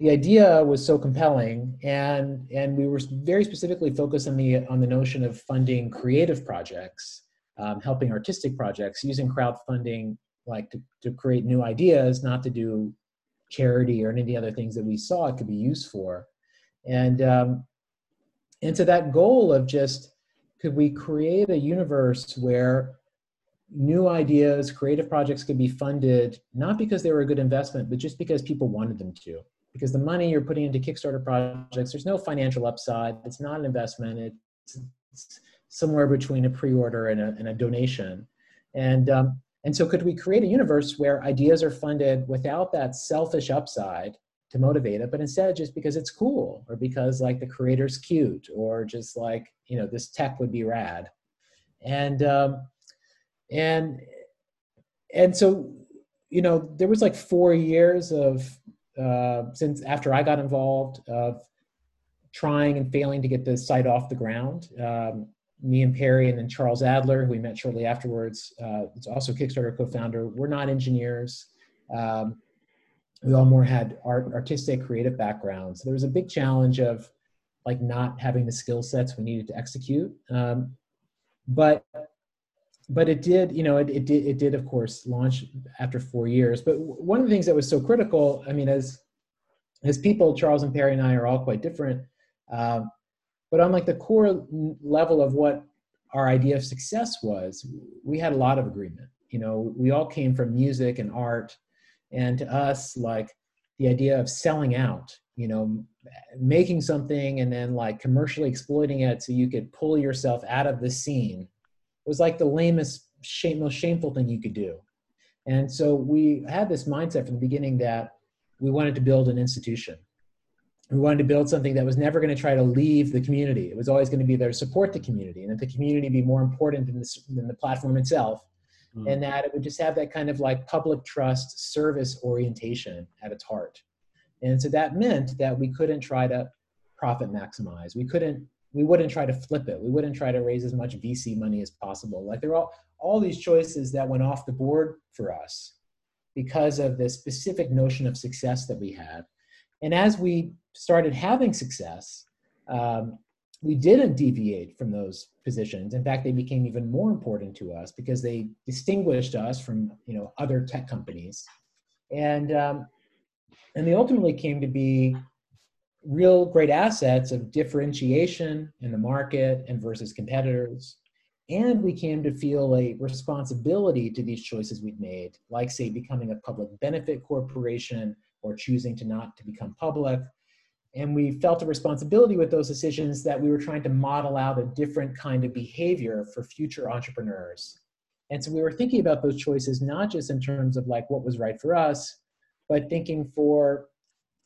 [SPEAKER 2] the idea was so compelling, and and we were very specifically focused on the on the notion of funding creative projects um, helping artistic projects using crowdfunding like to, to create new ideas not to do charity or any of the other things that we saw it could be used for and um, and to that goal of just could we create a universe where new ideas, creative projects could be funded not because they were a good investment, but just because people wanted them to. Because the money you're putting into Kickstarter projects, there's no financial upside. It's not an investment. It's, it's somewhere between a pre-order and a, and a donation. And um, and so, could we create a universe where ideas are funded without that selfish upside to motivate it, but instead just because it's cool or because like the creator's cute or just like you know this tech would be rad, and um, and and so you know there was like four years of uh, since after I got involved of trying and failing to get the site off the ground. Um, me and Perry and then Charles Adler, who we met shortly afterwards, uh, it's also Kickstarter co-founder. We're not engineers. Um, we all more had art, artistic, creative backgrounds. So there was a big challenge of like not having the skill sets we needed to execute. Um, but but it did, you know, it, it did it did of course launch after four years. But one of the things that was so critical, I mean, as as people, Charles and Perry and I are all quite different. Um, but on like the core level of what our idea of success was, we had a lot of agreement. You know, we all came from music and art, and to us, like the idea of selling out, you know, making something and then like commercially exploiting it so you could pull yourself out of the scene was like the lamest, shame, most shameful thing you could do. And so we had this mindset from the beginning that we wanted to build an institution we wanted to build something that was never going to try to leave the community. It was always going to be there to support the community, and that the community be more important than the, than the platform itself, mm. and that it would just have that kind of like public trust service orientation at its heart. And so that meant that we couldn't try to profit maximize. We couldn't. We wouldn't try to flip it. We wouldn't try to raise as much VC money as possible. Like there are all all these choices that went off the board for us because of the specific notion of success that we had and as we started having success, um, we didn't deviate from those positions. In fact, they became even more important to us because they distinguished us from you know other tech companies, and um, and they ultimately came to be real great assets of differentiation in the market and versus competitors. And we came to feel a responsibility to these choices we'd made, like say becoming a public benefit corporation or choosing to not to become public. And we felt a responsibility with those decisions that we were trying to model out a different kind of behavior for future entrepreneurs. And so we were thinking about those choices not just in terms of like what was right for us, but thinking for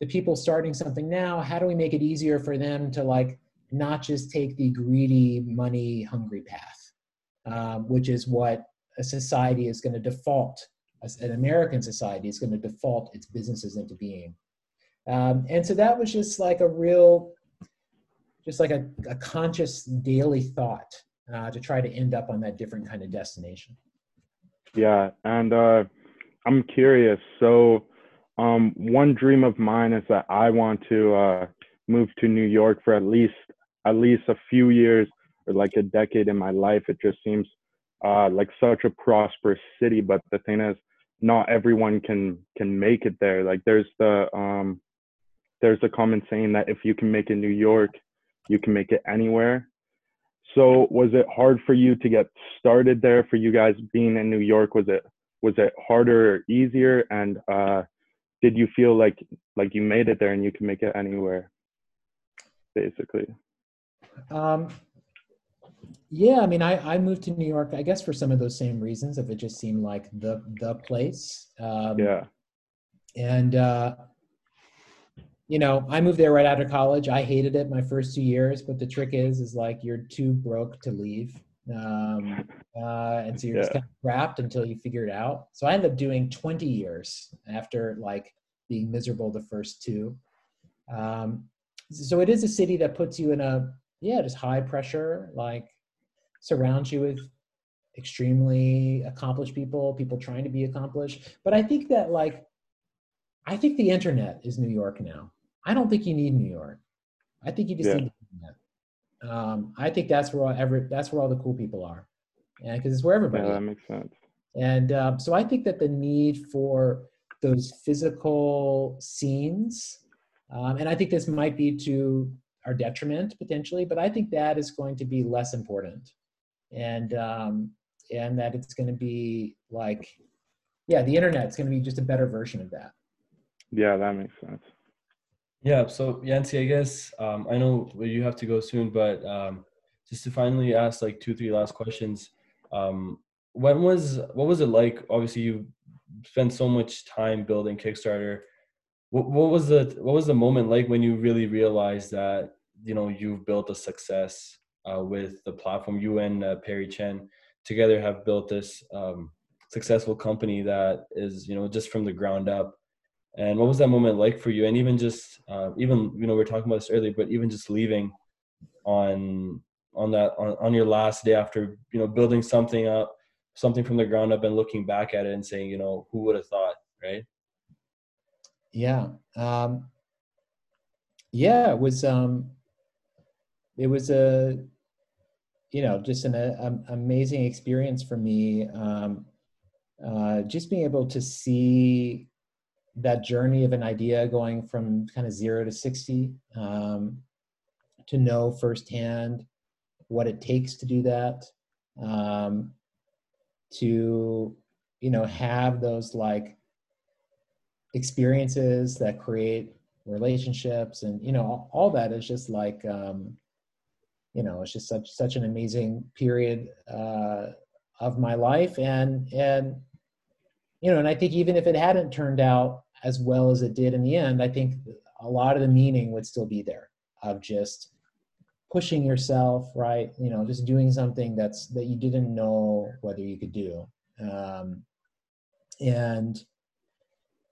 [SPEAKER 2] the people starting something now, how do we make it easier for them to like not just take the greedy, money hungry path, um, which is what a society is going to default an American society is going to default its businesses into being. Um, and so that was just like a real, just like a, a conscious daily thought uh, to try to end up on that different kind of destination.
[SPEAKER 3] Yeah, and uh, I'm curious. So, um, one dream of mine is that I want to uh, move to New York for at least at least a few years or like a decade in my life. It just seems uh, like such a prosperous city. But the thing is, not everyone can can make it there. Like there's the um there's a common saying that if you can make it New York, you can make it anywhere. So was it hard for you to get started there for you guys being in New York? Was it was it harder or easier? And uh did you feel like like you made it there and you can make it anywhere? Basically.
[SPEAKER 2] Um yeah, I mean, I, I moved to New York, I guess, for some of those same reasons. If it just seemed like the the place.
[SPEAKER 3] Um, yeah.
[SPEAKER 2] And uh, you know, I moved there right out of college. I hated it my first two years, but the trick is, is like you're too broke to leave, um, uh, and so you're yeah. just kind of trapped until you figure it out. So I ended up doing 20 years after like being miserable the first two. Um, so it is a city that puts you in a yeah, just high pressure, like surrounds you with extremely accomplished people, people trying to be accomplished. But I think that like I think the internet is New York now. I don't think you need New York. I think you just yeah. need the internet. Um, I think that's where all every that's where all the cool people are, and because it's where everybody.
[SPEAKER 3] Yeah, that makes sense.
[SPEAKER 2] And um, so I think that the need for those physical scenes, um, and I think this might be to our detriment potentially, but I think that is going to be less important. And um, and that it's going to be like yeah the internet's going to be just a better version of that
[SPEAKER 3] Yeah, that makes sense.
[SPEAKER 1] Yeah. So Yancey, I guess um, I know you have to go soon, but um, just to finally ask like two, three last questions. Um, when was what was it like? Obviously, you spent so much time building Kickstarter. What, what was the what was the moment like when you really realized that you know you've built a success uh, with the platform? You and uh, Perry Chen together have built this um, successful company that is you know just from the ground up and what was that moment like for you? And even just uh, even you know we are talking about this earlier but even just leaving on on that on, on your last day after you know building something up something from the ground up and looking back at it and saying you know who would have thought right?
[SPEAKER 2] Yeah um yeah it was um it was a you know just an a, amazing experience for me um uh just being able to see that journey of an idea going from kind of zero to 60 um, to know firsthand what it takes to do that um, to you know have those like experiences that create relationships and you know all, all that is just like um, you know it's just such such an amazing period uh, of my life. And and you know and i think even if it hadn't turned out as well as it did in the end, I think a lot of the meaning would still be there of just pushing yourself, right? You know, just doing something that's that you didn't know whether you could do, um, and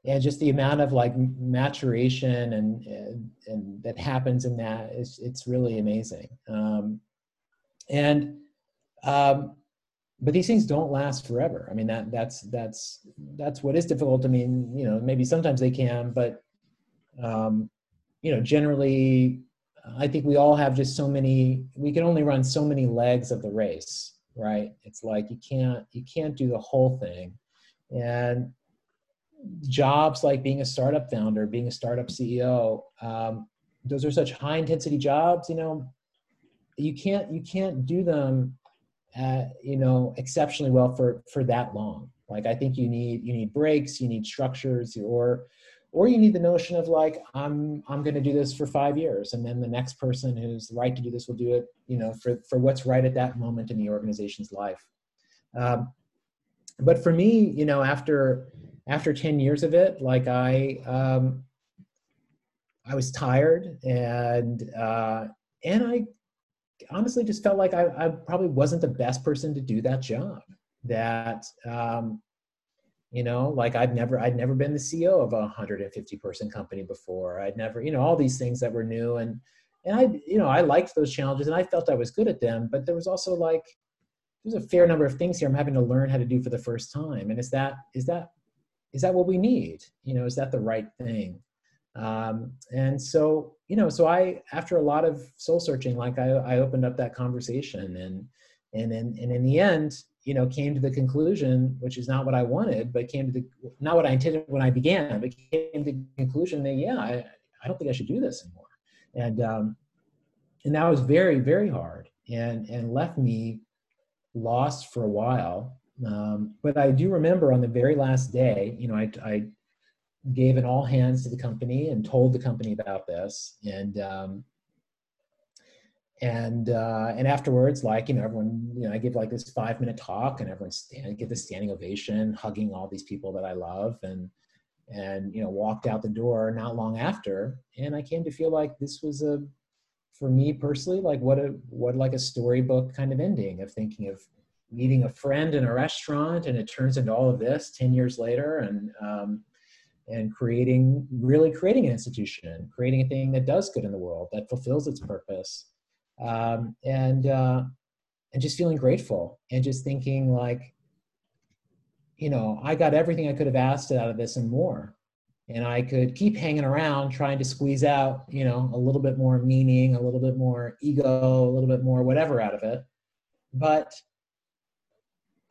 [SPEAKER 2] and just the amount of like maturation and and, and that happens in that is it's really amazing. Um, and um, but these things don't last forever. I mean that that's that's that's what is difficult. I mean, you know, maybe sometimes they can, but um, you know, generally, I think we all have just so many. We can only run so many legs of the race, right? It's like you can't you can't do the whole thing, and jobs like being a startup founder, being a startup CEO, um, those are such high intensity jobs. You know, you can't you can't do them uh, you know exceptionally well for for that long. Like i think you need you need breaks you need structures or or you need the notion of like i'm i'm going to do this for five years and then the next person who's right to do this will do it you know for for what's right at that moment in the organization's life. Um, but for me you know after after 10 years of it like i um i was tired and uh and i honestly just felt like I, I, probably wasn't the best person to do that job. That um, you know, like i've never I'd never been the CEO of a 150 person company before. I'd never, you know, all these things that were new and and I, you know, I liked those challenges and I felt I was good at them. But there was also like there's a fair number of things here I'm having to learn how to do for the first time. And is that is that is that what we need? You know, is that the right thing? Um, and so, you know, so I, after a lot of soul searching, like I, I opened up that conversation and, and in, and in the end, you know, came to the conclusion, which is not what I wanted, but came to the, not what I intended when I began, but came to the conclusion that, yeah, I, I don't think I should do this anymore. And, um, and that was very, very hard and, and left me lost for a while. Um, but I do remember on the very last day, you know, I, I gave an all hands to the company and told the company about this. And um, and uh, and afterwards like you know everyone you know i give like this five minute talk and everyone stand give this standing ovation hugging all these people that i love and and you know walked out the door not long after. And i came to feel like this was a for me personally like what a what like a storybook kind of ending of thinking of meeting a friend in a restaurant and it turns into all of this 10 years later. And um, and creating really creating an institution creating a thing that does good in the world that fulfills its purpose. Um, and uh, and just feeling grateful and just thinking like you know i got everything i could have asked out of this and more. And i could keep hanging around trying to squeeze out you know a little bit more meaning a little bit more ego a little bit more whatever out of it. But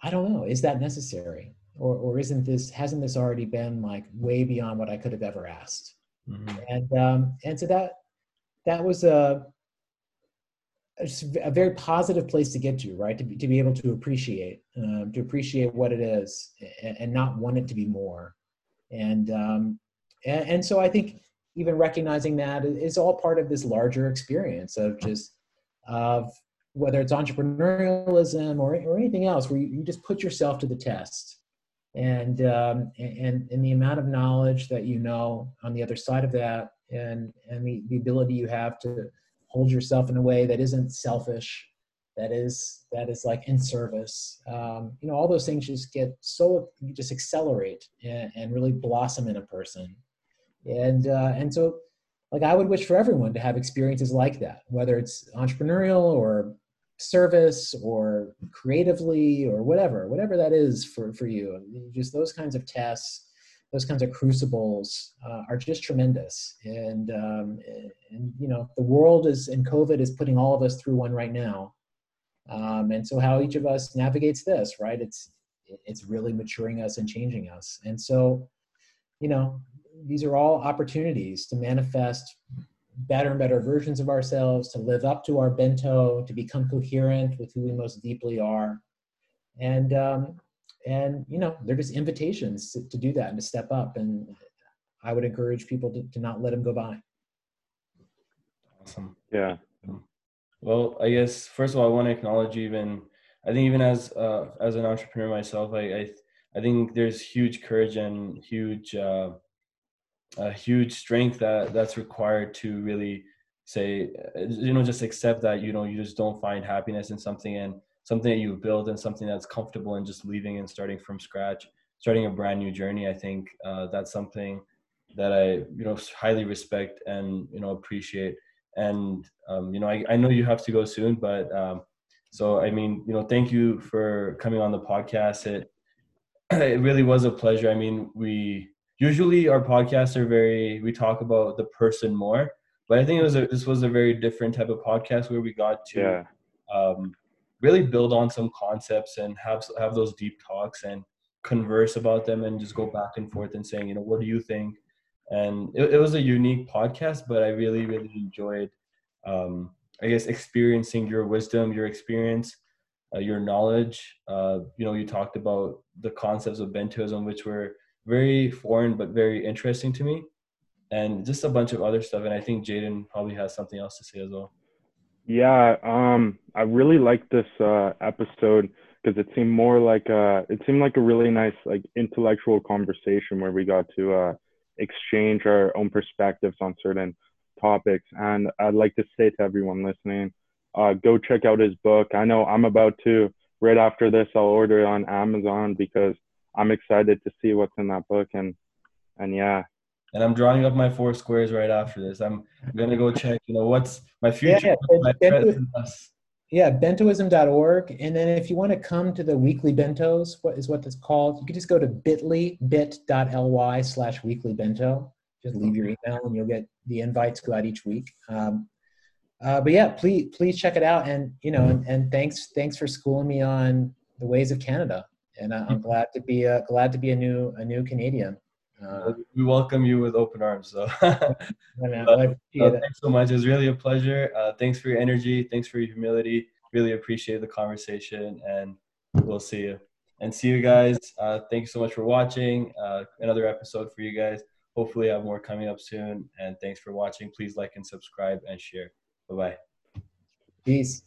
[SPEAKER 2] i don't know is that necessary or, or isn't this hasn't this already been like way beyond what i could have ever asked mm-hmm. and um and so that that was a a very positive place to get to, right? To be, to be able to appreciate, um, to appreciate what it is, and, and, not want it to be more. And, um, and and so I think even recognizing that is all part of this larger experience of just of whether it's entrepreneurialism or, or anything else, where you, you just put yourself to the test. And, um, and and the amount of knowledge that you know on the other side of that, and and the, the ability you have to hold yourself in a way that isn't selfish that is that is like in service um, you know all those things just get so just accelerate and, and really blossom in a person. And uh, and so like i would wish for everyone to have experiences like that whether it's entrepreneurial or service or creatively or whatever whatever that is for for you just those kinds of tests those kinds of crucibles uh, are just tremendous. And, um, and, you know, the world is, and COVID is putting all of us through one right now. Um, and so how each of us navigates this, right? It's, it's really maturing us and changing us. And so, you know, these are all opportunities to manifest better and better versions of ourselves, to live up to our bento, to become coherent with who we most deeply are. And, um, and you know they're just invitations to, to do that and to step up. And i would encourage people to, to not let them go by.
[SPEAKER 1] Awesome.
[SPEAKER 3] Yeah.
[SPEAKER 1] Well i guess first of all i want to acknowledge even i think even as uh, as an entrepreneur myself I, I i think there's huge courage and huge uh a huge strength that that's required to really say you know just accept that you know you just don't find happiness in something and something that you build and something that's comfortable and just leaving and starting from scratch, starting a brand new journey. I think uh, that's something that I, you know, highly respect and, you know, appreciate. And, um, you know, I, I know you have to go soon, but um, so, I mean, you know, thank you for coming on the podcast. It, it really was a pleasure. I mean, we usually our podcasts are very, we talk about the person more, but I think it was a, this was a very different type of podcast where we got to, yeah. um, really build on some concepts and have have those deep talks and converse about them and just go back and forth and saying, you know, what do you think? And it, it was a unique podcast, but I really, really enjoyed, um, I guess, experiencing your wisdom, your experience, uh, your knowledge. Uh, you know, you talked about the concepts of bentoism, which were very foreign but very interesting to me, and just a bunch of other stuff. And I think Jayden probably has something else to say as well.
[SPEAKER 3] Yeah, um, I really liked this uh, episode because it seemed more like uh, it seemed like a really nice like intellectual conversation where we got to uh, exchange our own perspectives on certain topics. And I'd like to say to everyone listening, uh, go check out his book. I know I'm about to right after this. I'll order it on Amazon because I'm excited to see what's in that book. And and yeah,
[SPEAKER 1] and I'm drawing up my four squares right after this. I'm gonna go check, you know, what's my future. Yeah, my
[SPEAKER 2] bento, yeah bentoism.org. And then if you want to come to the weekly bentos, what is what that's called, you can just go to bit.ly, bit.ly slash weekly bento. Just leave your email and you'll get the invites go out each week. Um, uh, but yeah, please please check it out. And you know, and, and thanks thanks for schooling me on the ways of Canada. And I'm glad to be a, glad to be a new a new Canadian.
[SPEAKER 1] Uh, we welcome you with open arms. So, uh, thanks so much. It was really a pleasure. Uh, thanks for your energy. Thanks for your humility. Really appreciate the conversation, and we'll see you. And see you guys. Uh, thank you so much for watching. Uh, another episode for you guys. Hopefully, I have more coming up soon. And thanks for watching. Please like and subscribe and share. Bye bye.
[SPEAKER 2] Peace.